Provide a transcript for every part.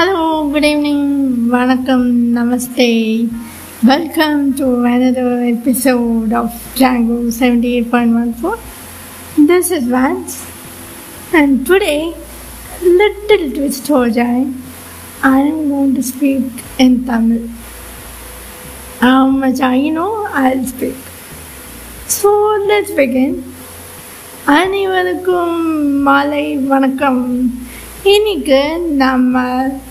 Hello, good evening, vanakkam, namaste. Welcome to another episode of Django 78.14. This is Vance, and today, little twist ho jaye, I am going to speak in Tamil. How much I know, I'll speak. So let's begin. அனைவருக்கும் மாலை வணக்கம் இன்னைக்கு நம்ம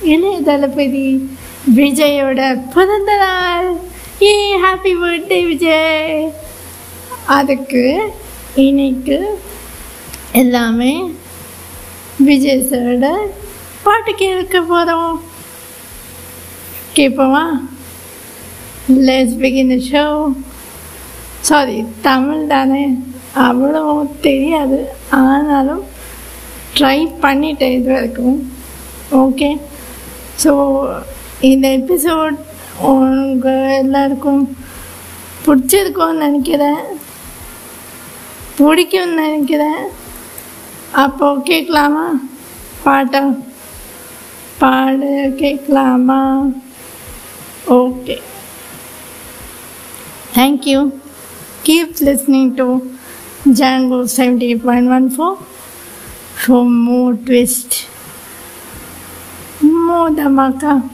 இளைய தளபதி விஜயோட பிறந்த நாள். ஏ ஹாப்பி பர்த்டே விஜய். அதுக்கு இன்னைக்கு எல்லாமே விஜய் சாரோட பாட்டு கேட்க போகிறோம் கேட்போமா let's begin the show sorry Tamil தானே. அவ்வளோ தெரியாது. ஆனாலும் ட்ரை பண்ணிட்டேன் இது வரைக்கும் ஓகே ஸோ இந்த எபிசோட் உங்கள் எல்லாருக்கும் பிடிச்சிருக்கும்னு நினைக்கிறேன் பிடிக்கும்னு நினைக்கிறேன் அப்போ கேட்கலாமா பாட்டா பாடு கேட்கலாமா okay thank you keep listening to Django 78.14 for more twist, more dhamaka.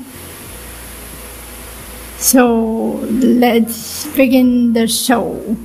So let's begin the show.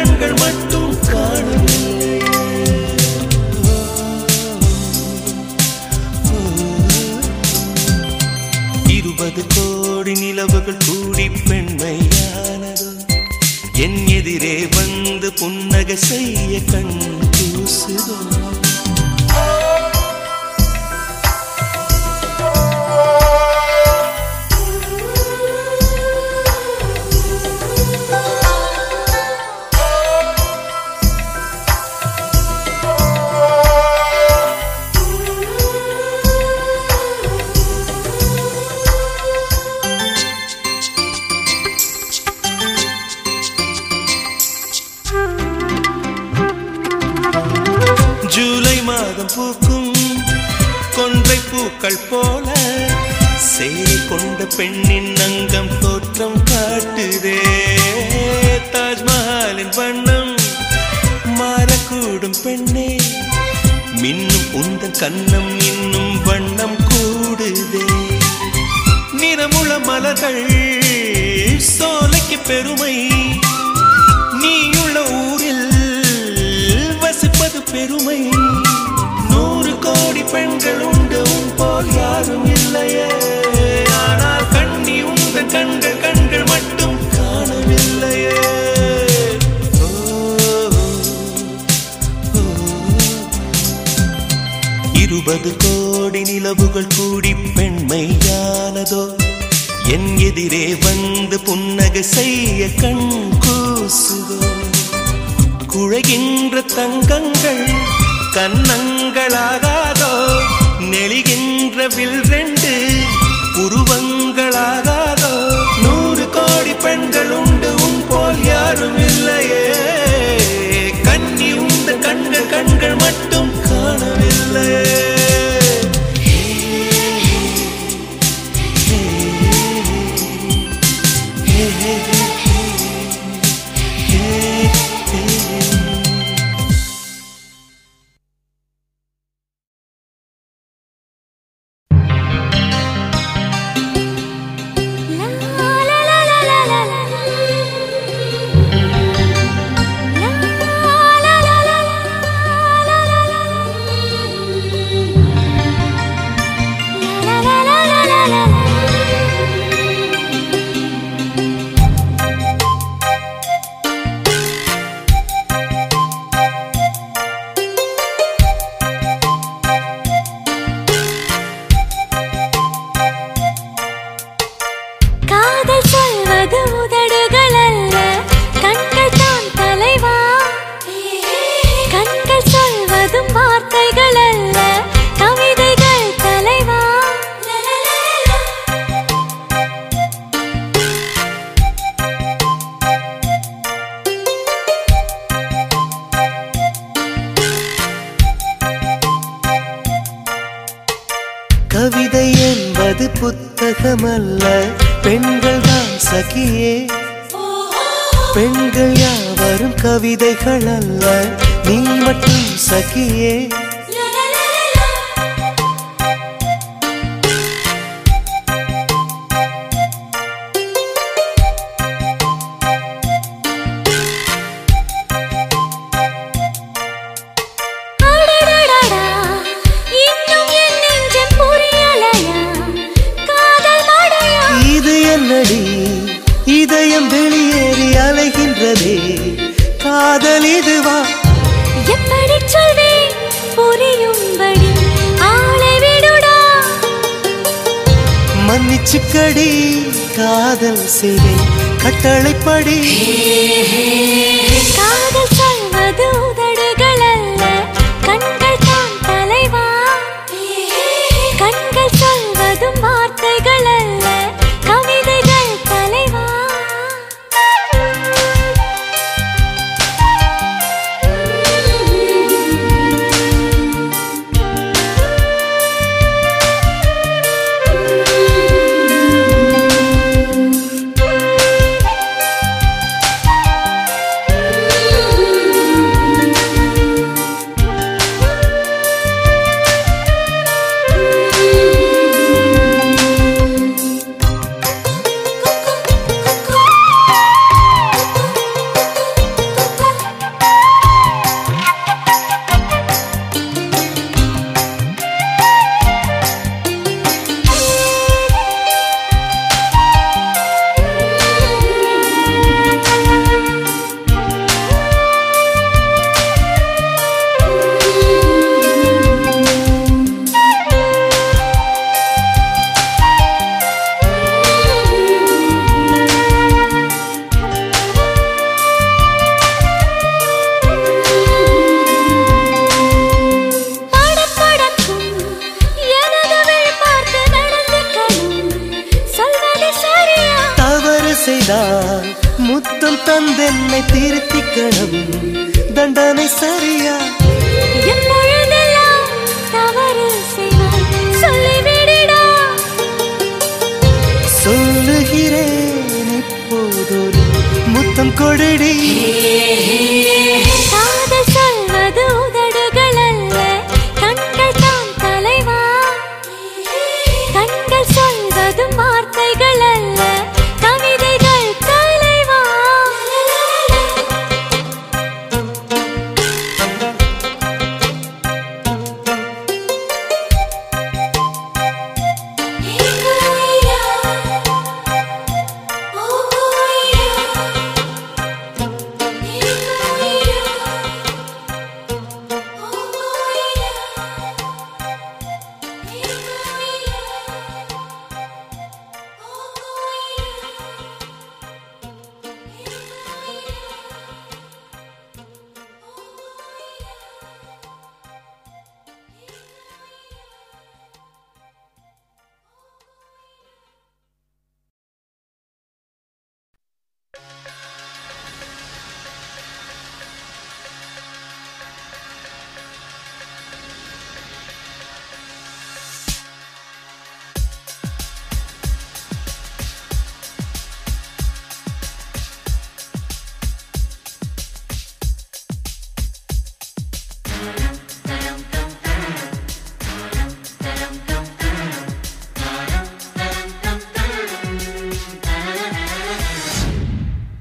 கண்கள் மட்டும் காணவில்லையே இருபது கோடி நிலவுகள் கூடி பெண்மையானதோ. என் எதிரே வந்து புன்னகை செய்ய கண் இருபது கோடி நிலவுகள் கூடி பெண்மையானதோ? என் எதிரே வந்து புன்னகை செய்ய கண் கூசுதோ? குழைகின்ற தங்கங்கள் கன்னங்களாகாதோ? நெளிகின்ற வில் ரெண்டு உருவங்களாகாதோ? நூறு கோடி பெண்கள் உண்டு உன் போல் யாரும் இல்லையே. கண்ணி உந்த கண்கள் கண்கள் மட்டும் காணவில்லையே. நீக்கியே பெண்கள் யாவரும் கவிதைகள் அல்ல நீ மட்டும் சகியே.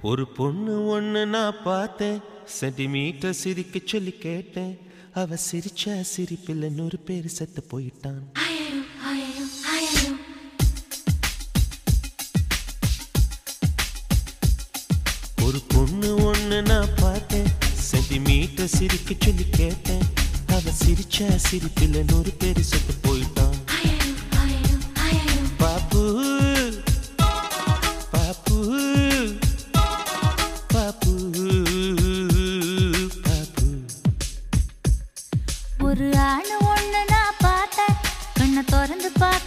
ஒரு பொண்ணு ஒண்ணு நான் பார்த்தேன். சென்டிமீட்டர் சிரிக்க சொல்லி கேட்டேன். அவ சிரிச்ச சிரிப்பில் நூறு பேர் செத்து போயிட்டான். ஒரு பொண்ணு ஒண்ணு நான் பார்த்தேன். சென்டிமீட்டர் சிரிக்க சொல்லி கேட்டேன். அவ சிரிச்ச சிரிப்பில் நூறு பேர் செத்து போயிட்டான். பாபு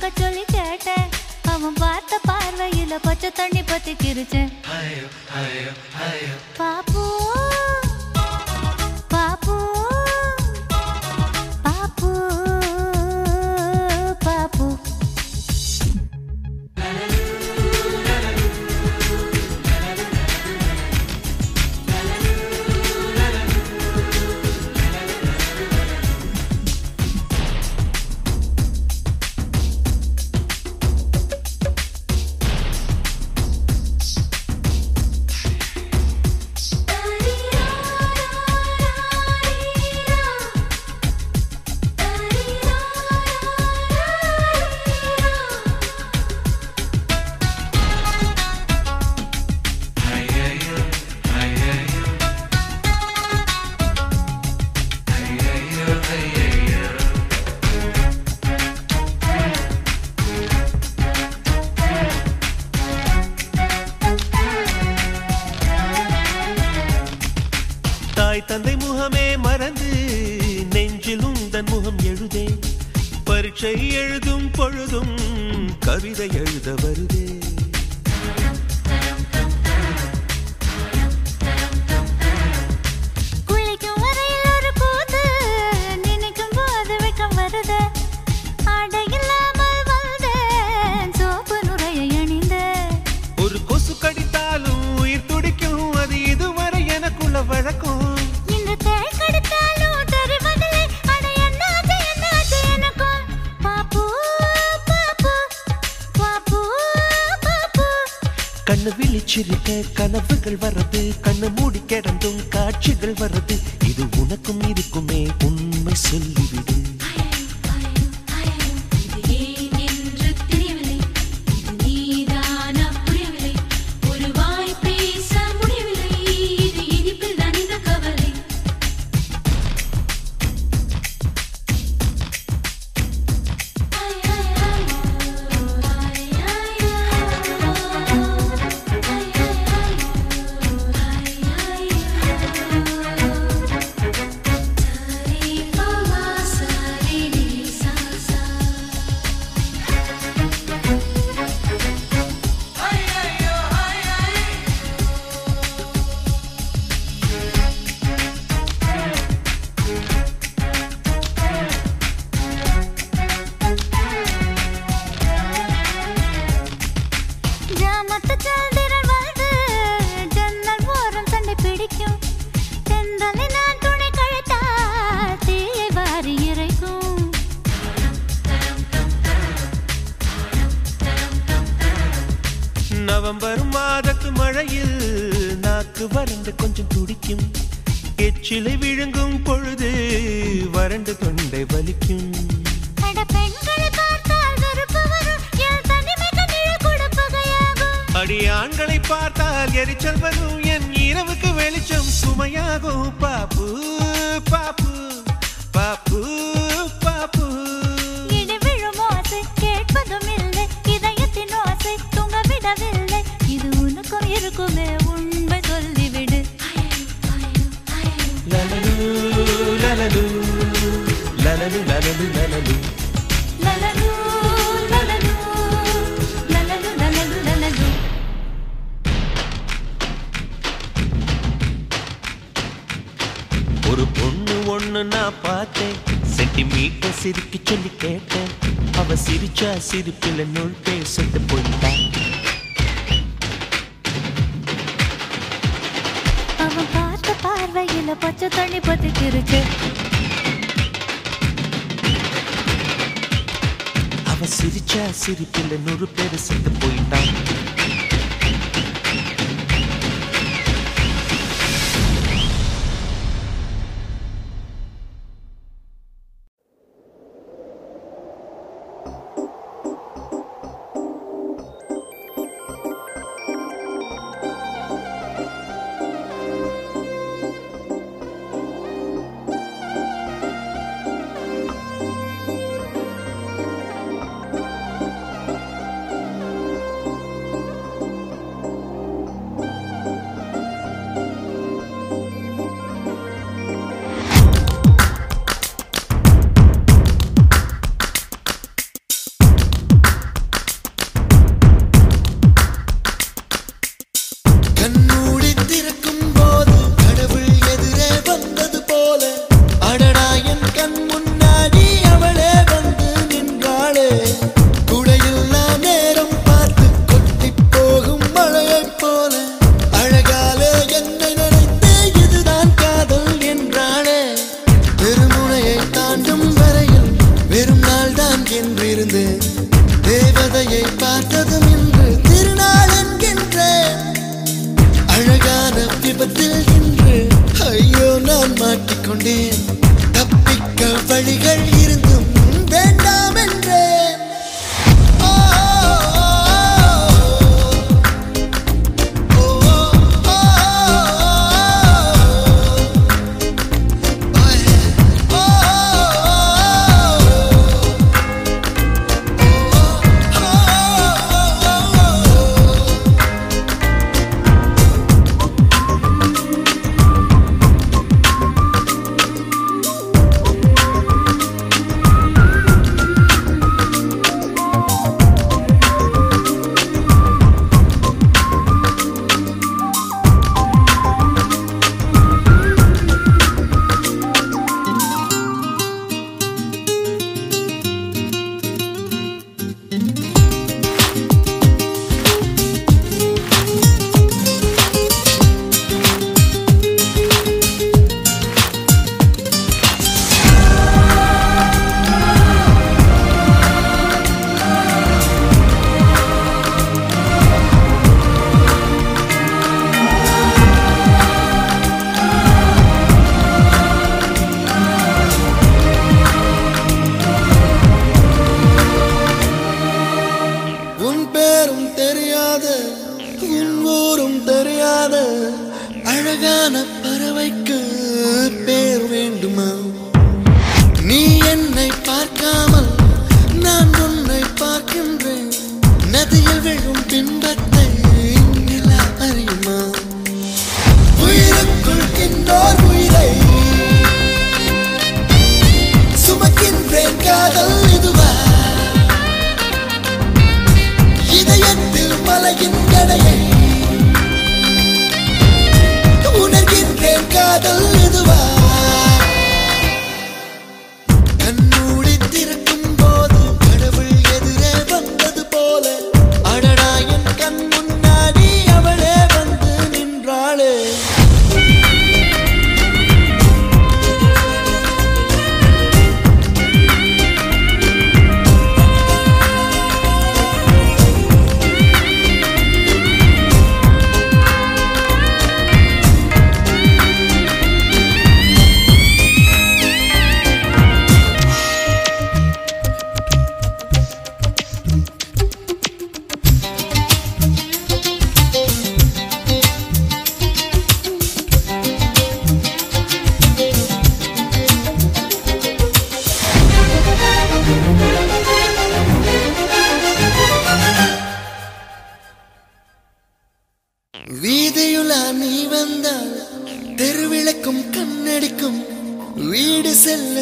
பார்க்க சொல்லி கேட்டேன். அவன் பார்த்த பார்வையில பச்சை தண்ணி பத்தி கிரிச்சேன். பாப்பா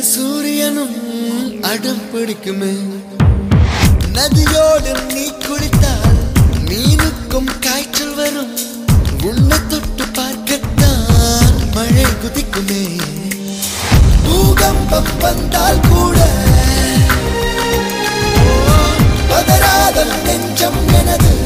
சூரியனும் அடம் பிடிக்குமே. நதியோடு நீ குளித்தால் மீனுக்கும் காய்ச்சல் வரும். உன்னை தொட்டு பார்க்கத்தான் மழை குதிக்குமே. பூகம்பம் வந்தால் கூட பதராத நெஞ்சம் எனது.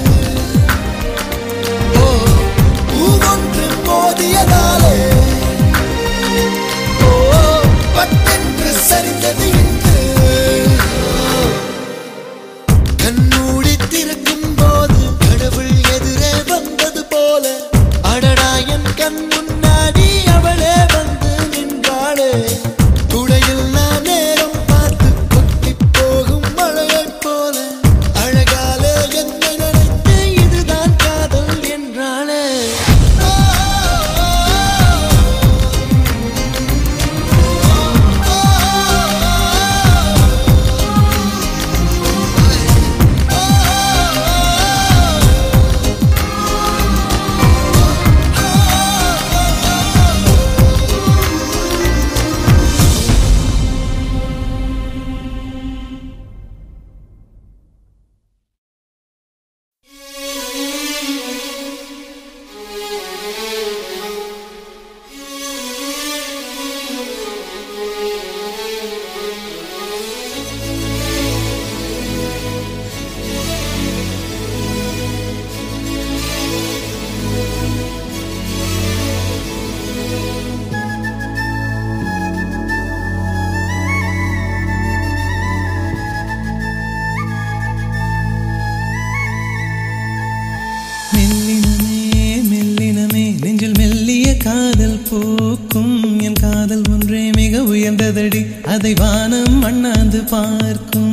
உயர்ந்ததடி அதை வானம் அண்ணாந்து பார்க்கும்.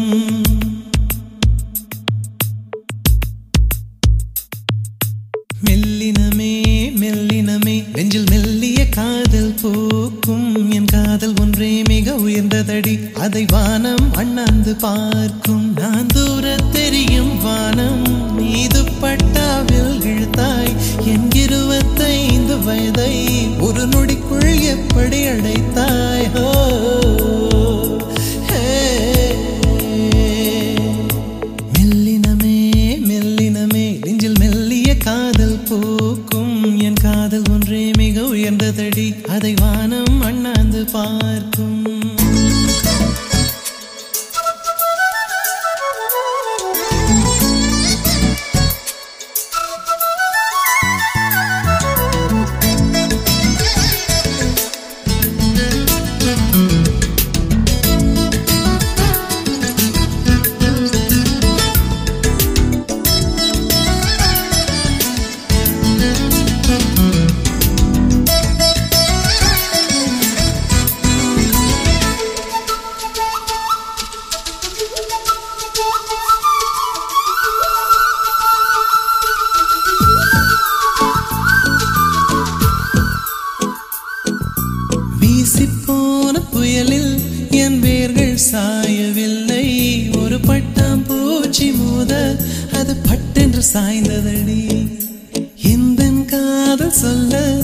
சொல்ல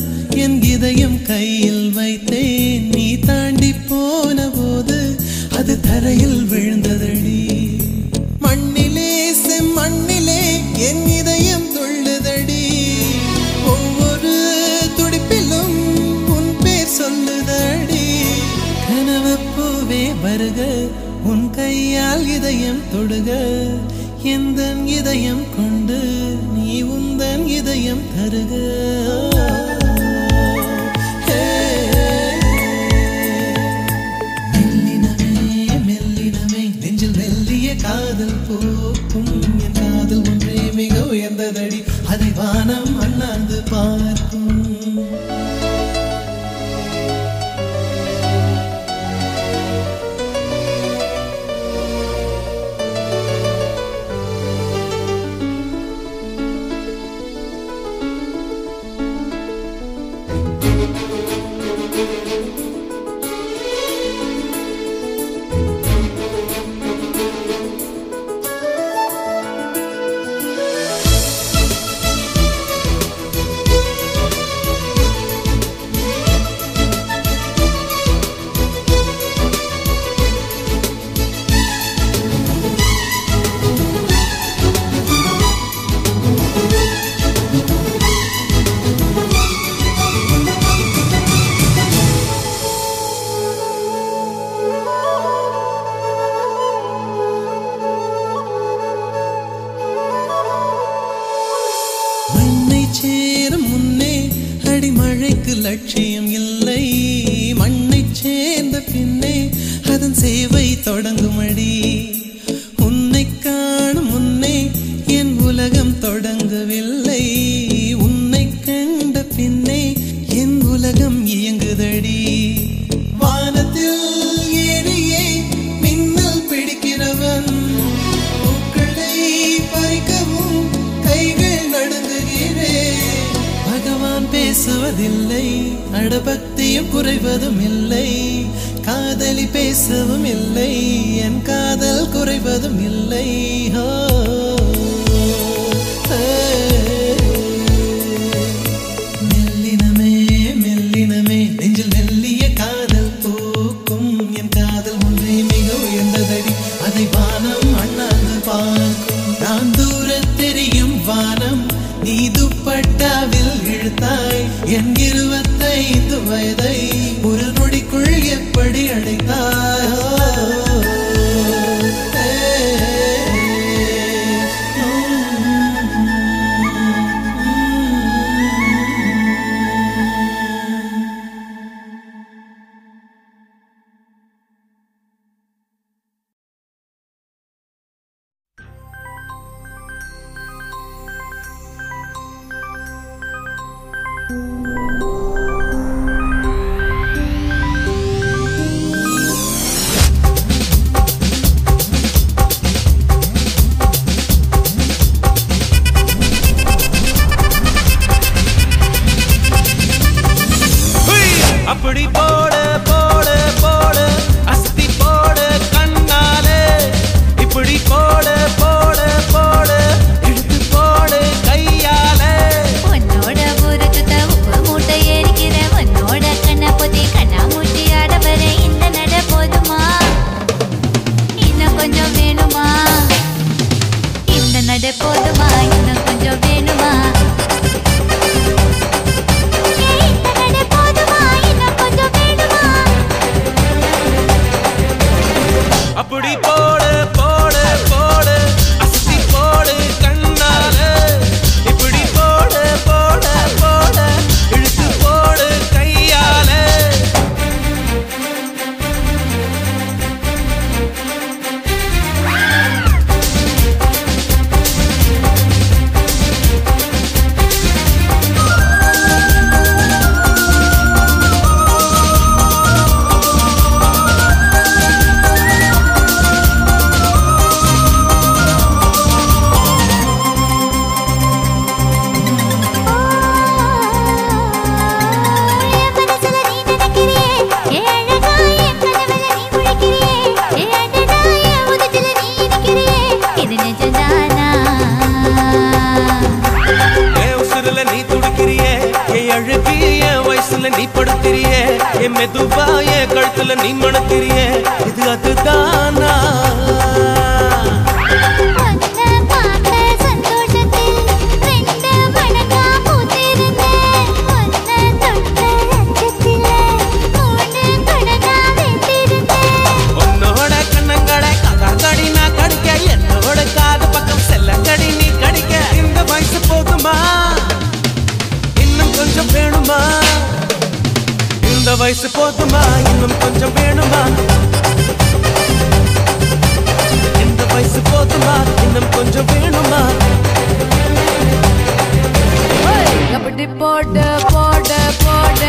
போட போட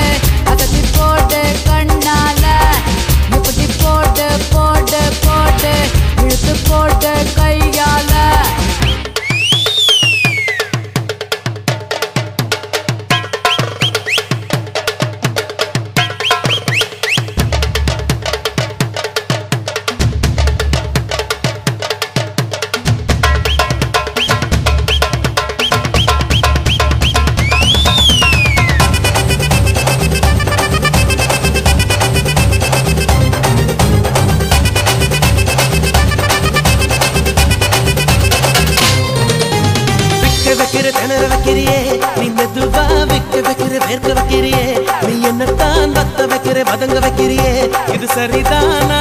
அசத்தி போட கண்ணா. வதங்க வைக்கிறியே. இது சரிதானா?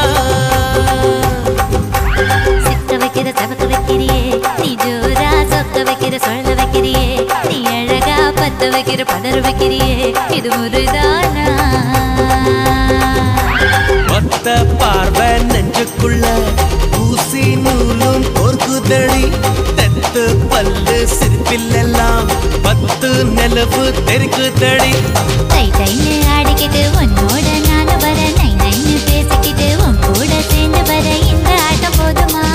சிக்க வைக்கிற தவக்க வைக்கிறியே. நீ ஜோரா சொக்க வைக்கிற சொல்ல வைக்கிறியே. நீ அழகா பத்த வைக்கிற பதற வைக்கிறியே. இது முருதானா மொத்த பார்வை நெஞ்சுக்குள்ள. ஊசி நூலும் பொறுக்குதடி தெத்து பல்லு சிரிப்பில்லாம் பத்து நிலவு தெருக்கு தடி கை கையில் ஆடிக்கிட்டு உன்னோட பேசிக்கிட்டு உன் கூட சேர்ந்து வர இந்த ஆட்டம் போதுமா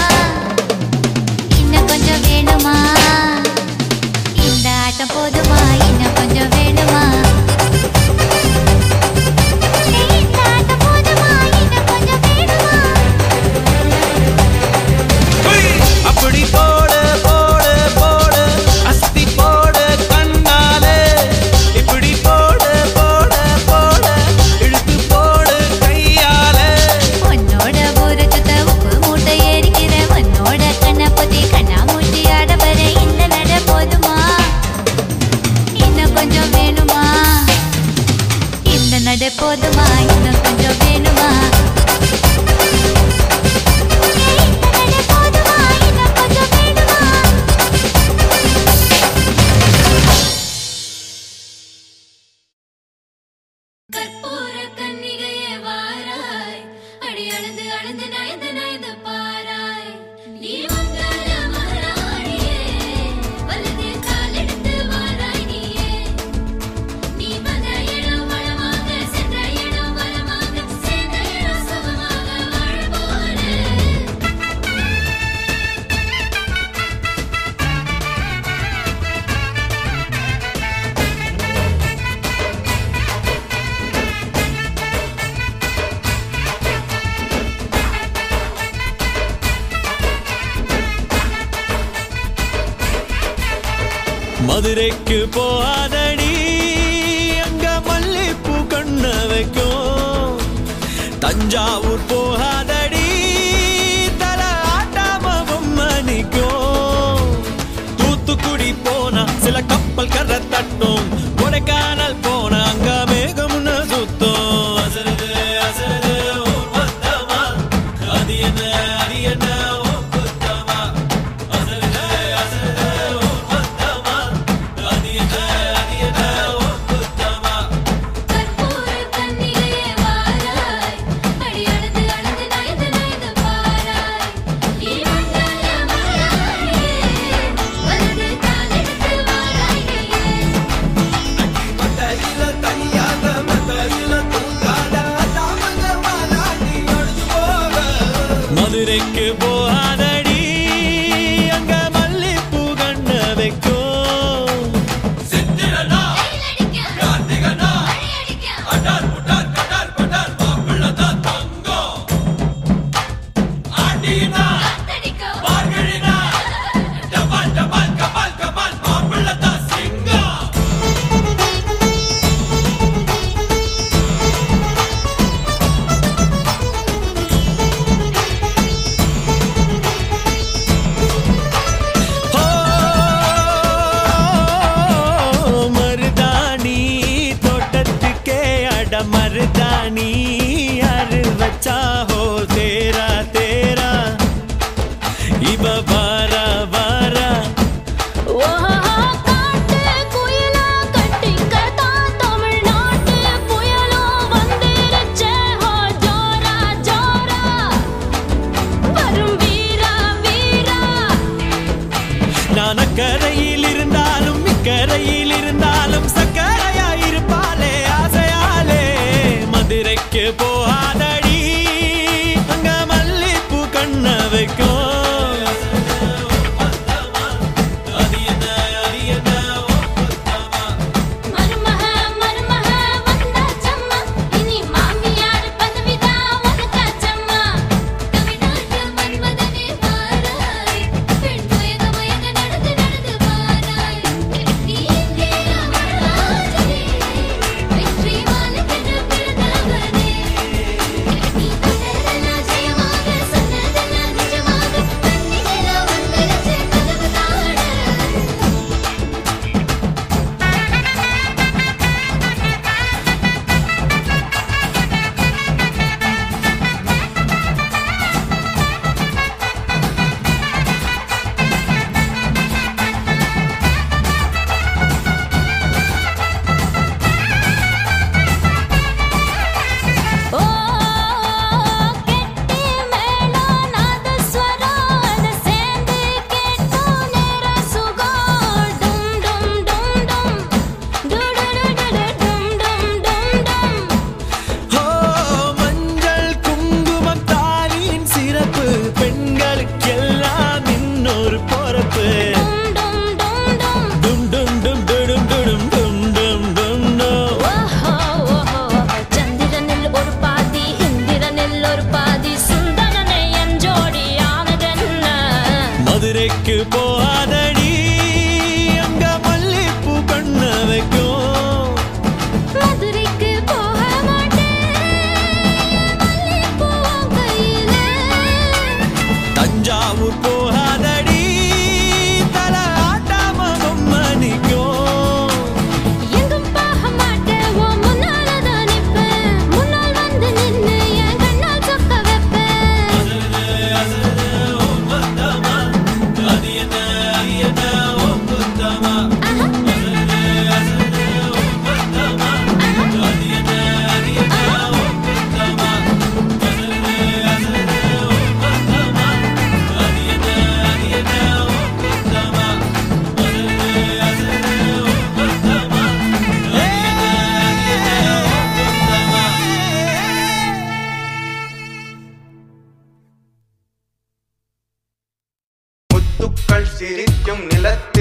गुजरे के वो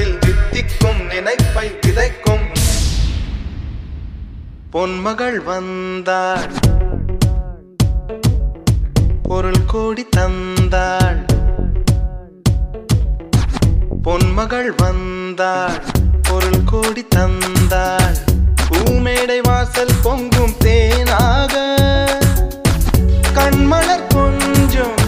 மனதில் வித்திக்கும் நினைப்பை விதைக்கும். பொன்மகள் வந்தாள். பொருள் கோடி தந்தாள். பொன்மகள் வந்தாள். பொருள் கோடி தந்தாள். பூமேடை வாசல் பொங்கும் தேனாக. கண்மலர் கொஞ்சம்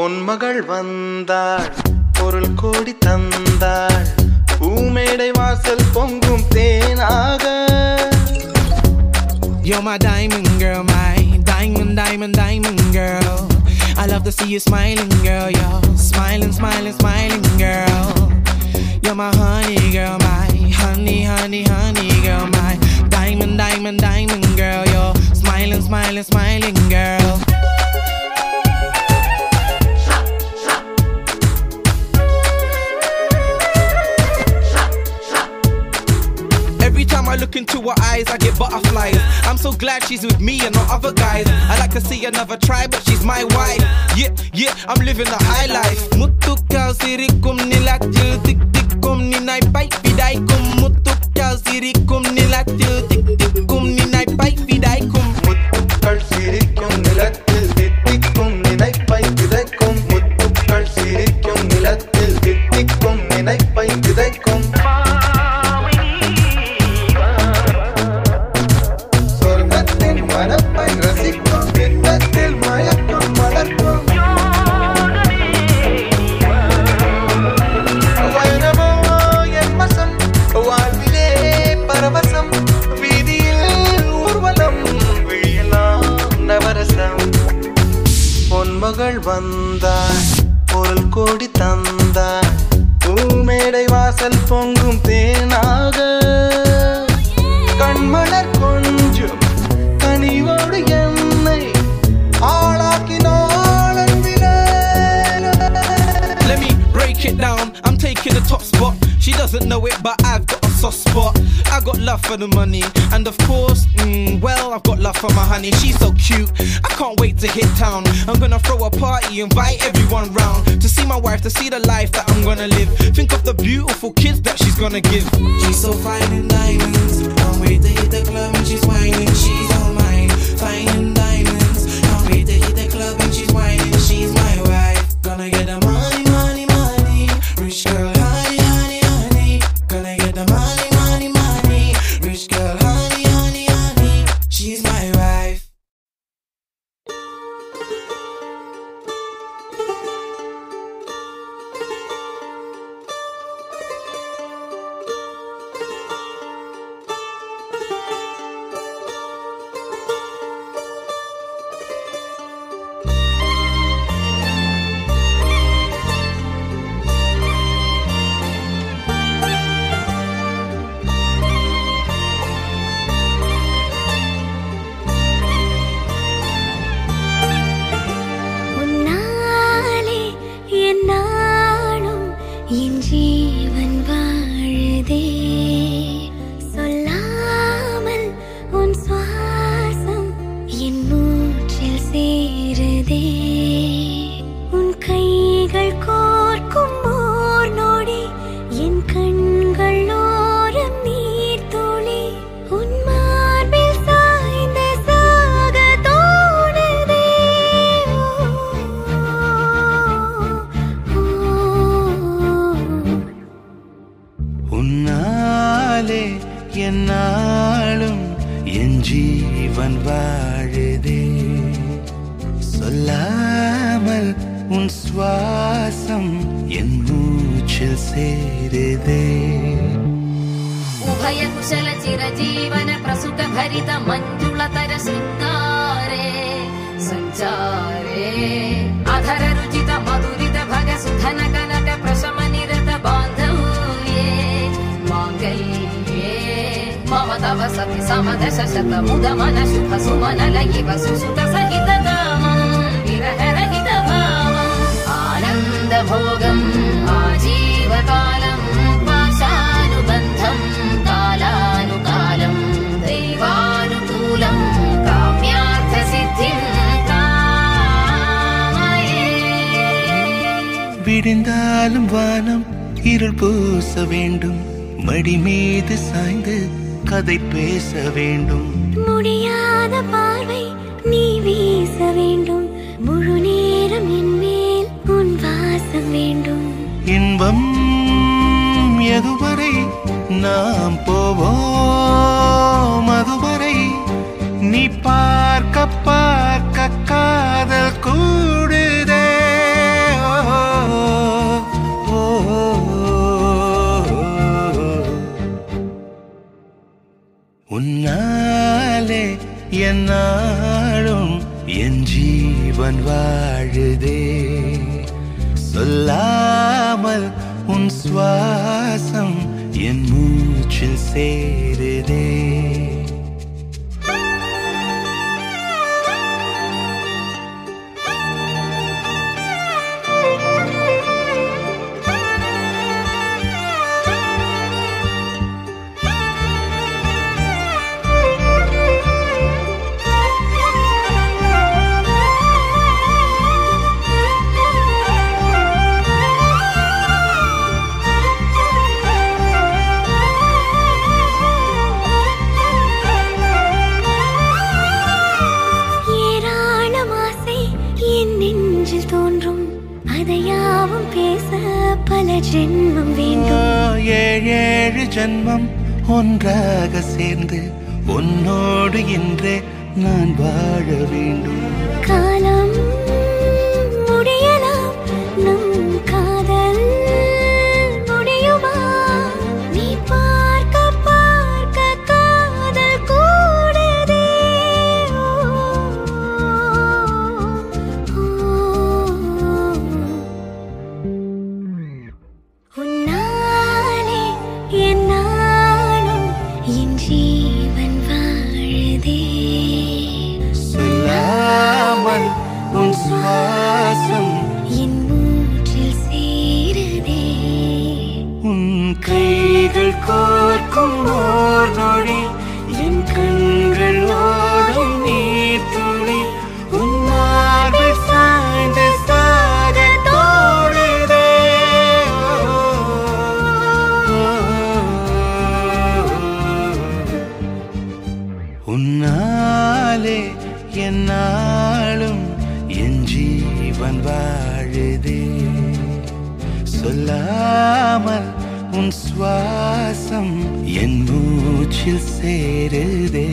பொன்மகள் வந்தாள் பொருள் கோடி தந்தாள் பூமேடை வாசல் பொங்கும் தேனாக You're my diamond girl, my diamond, diamond, diamond girl. I love to see you smiling, girl. You're smiling, smiling, smiling, girl. You're my honey girl, my honey, honey, honey girl, my diamond, diamond, diamond girl. You're smiling, smiling, smiling, girl. look into her eyes, I get butterflies. I'm so glad she's with me and not other guys. I like to see another try, but she's my wife. Yeah, yeah, I'm living a high life. Mutukau sirikum nilatil tik tikum ni nai pai vidaikum. Mutukau sirikum nilatil tik tikum ni nai pai vidaikum. Mutukau sirikum nilatil tik tikum ni nai pai vidaikum. Mutukau sirikum nilatil tik tikum ni nai pai vidaikum. பொன்மகள் வந்தாள் பொருள் கோடி தந்தாள் பூமேடை வாசல் பொங்கும் தேனாக கண்மலர் கொஞ்சம் கனிவோடு என்னை ஆளாக்கினாள் அன்பிலே. Let me break it down. I'm taking the top spot. She doesn't know it, but love for the money, and of course, mm, well, I've got love for my honey. She's so cute. I can't wait to hit town. I'm gonna throw a party, invite everyone round to see my wife, to see the life that I'm gonna live. Think of the beautiful kids that she's gonna give. She's so fine in diamonds. Can't wait to hit the club and she's whining. She's all mine. Fine in diamonds. Can't wait to hit the club and she's whining. She's my wife. Gonna get ஜீவன் வாழுதே. சொல்லாமல் உன் சுவாசம் என் மூச்சில் சேருதே. ஜென்மம் ஒன்றாக சேர்ந்து உன்னோடு இன்றே நான் வாழ வேண்டும். காலம் என்னாலும் என் ஜீவன் வாழுதே. சொல்லாமல் உன் சுவாசம் என் மூச்சில் சேருதே.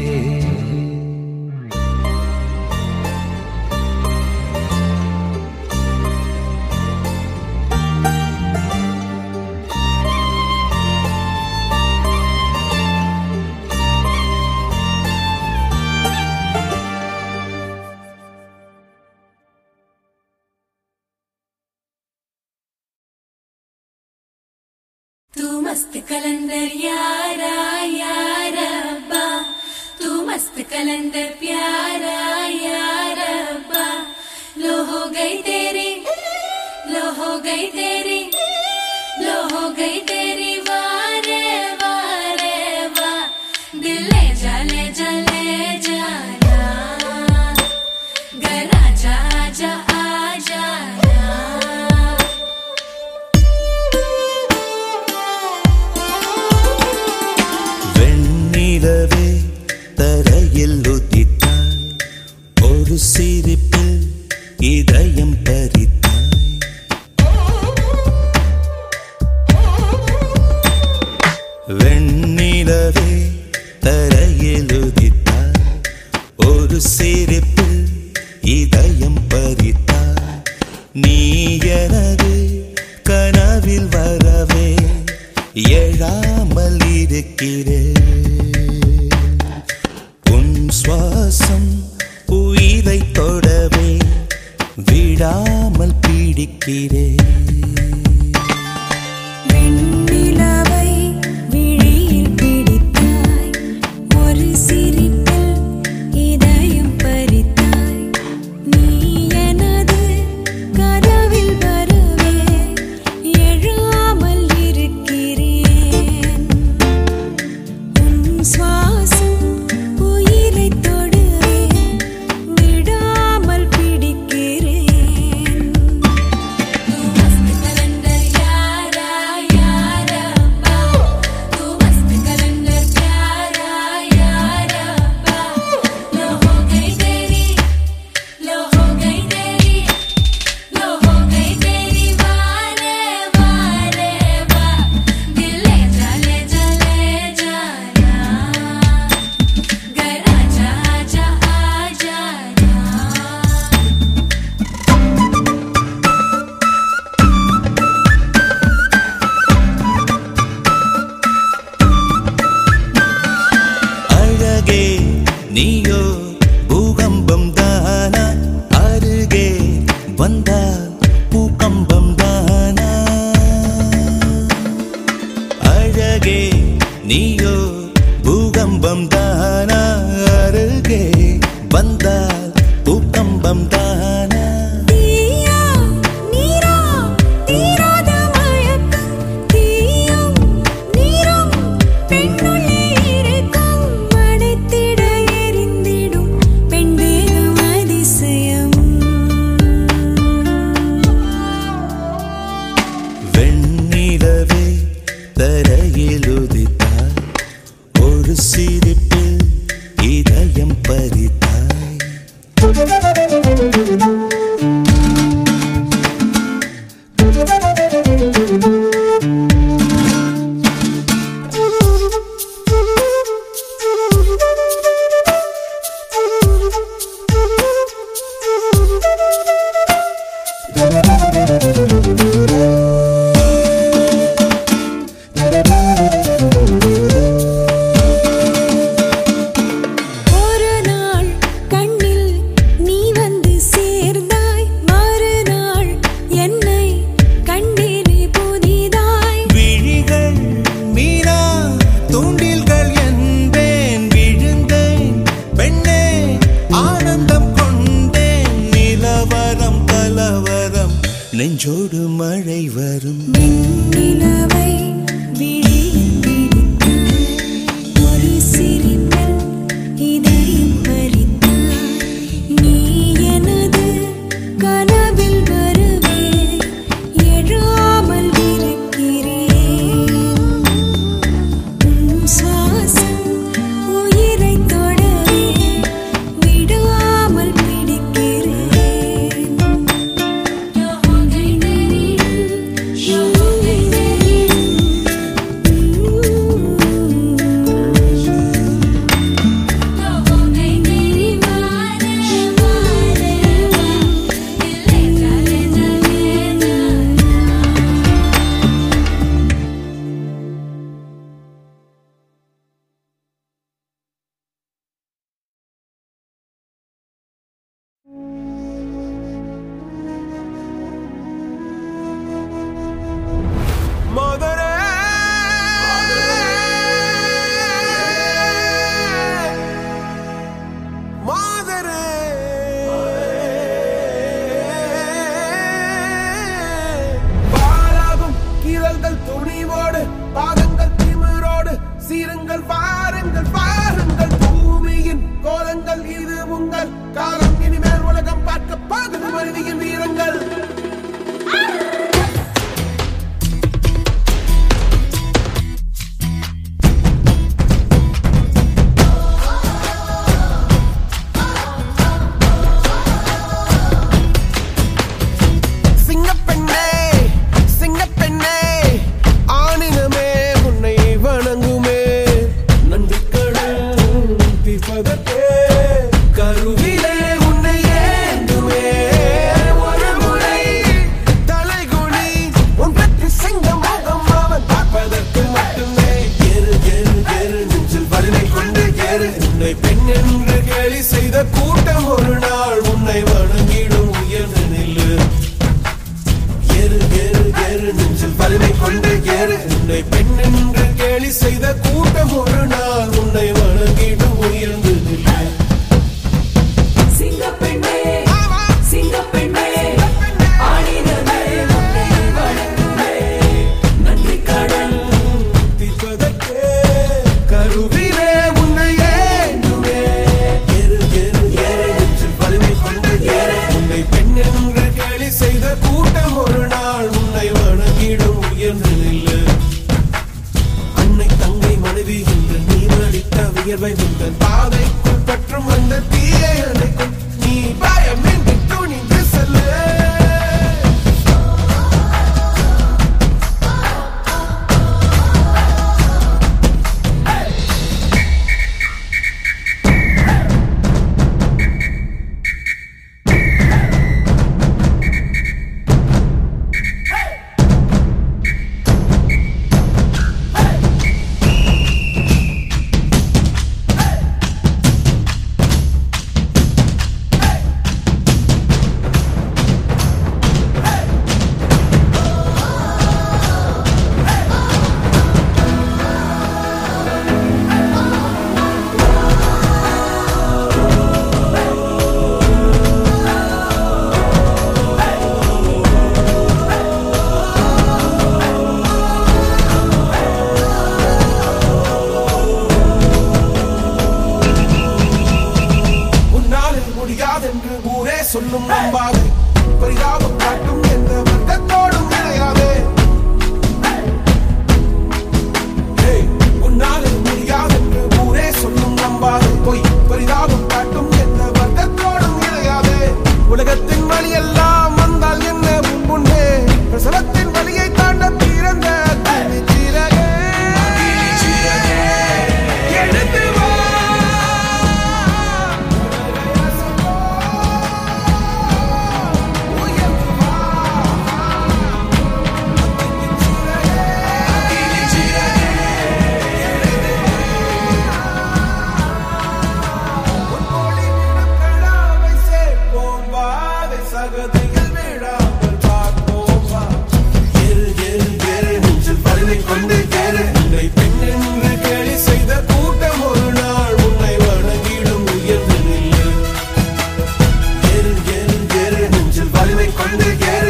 when they get it.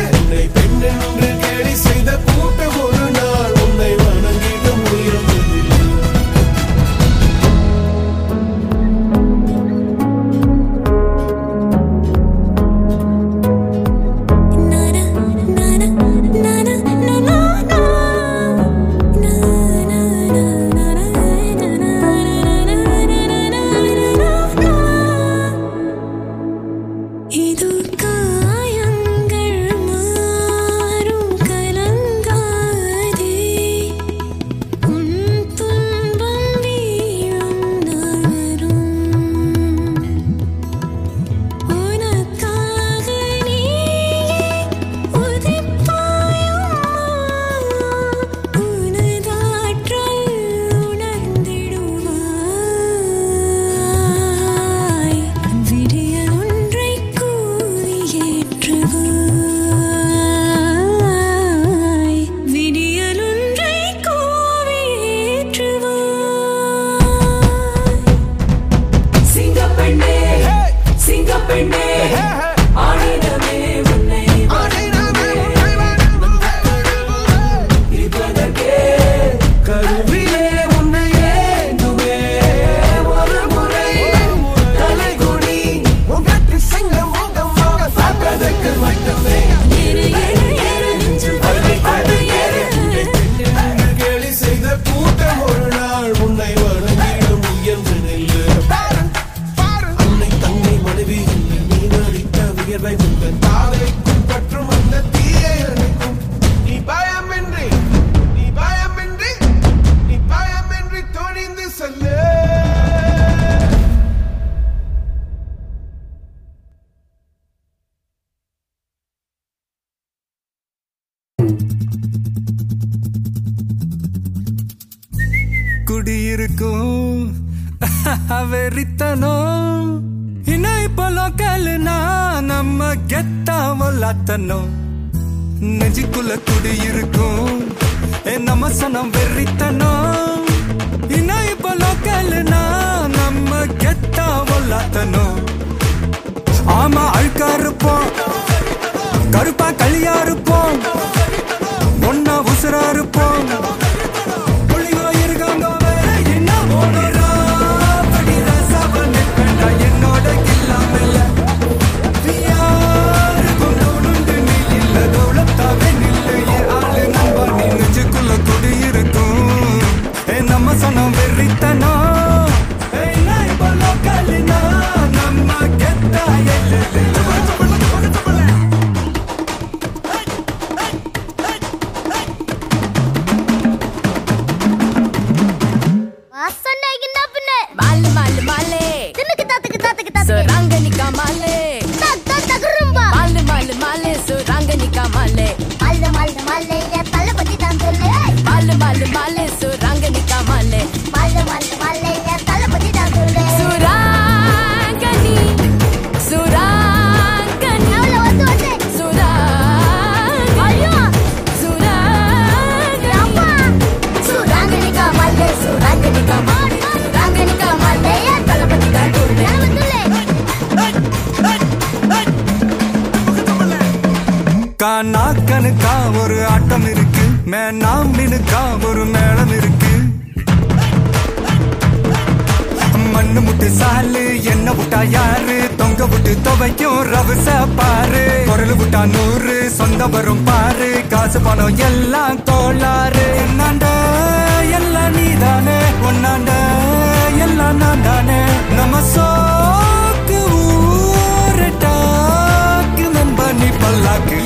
ಗೆತ್ತನೋ இணை போல கல்னா நம்ம கெத்தாம லத்தனும் நெஞ்சுக்குள்ள குடி இருக்கும் நம்ம சனம் வெறித்தனும். இணை போல கல்னா நம்ம கெத்தாம லத்தனும் ஆமா அழுக்கா இருப்போம். கருப்பா களியா இருப்போம். ஒன்னா உசுரா இருப்போம். வரைக்கும் ரவுச பாரு. குரல் விட்டா நூறு சொந்த வரும் பாரு. காசு பணம் எல்லாம் கோளாறு. என்னாண்ட? எல்லாம் நீ தானே ஒன்னாண்ட எல்லாம் நான் தானே நம்ம சோக்கு ஊரட்டாக்கு நம்ப நீ பல்லாக்கு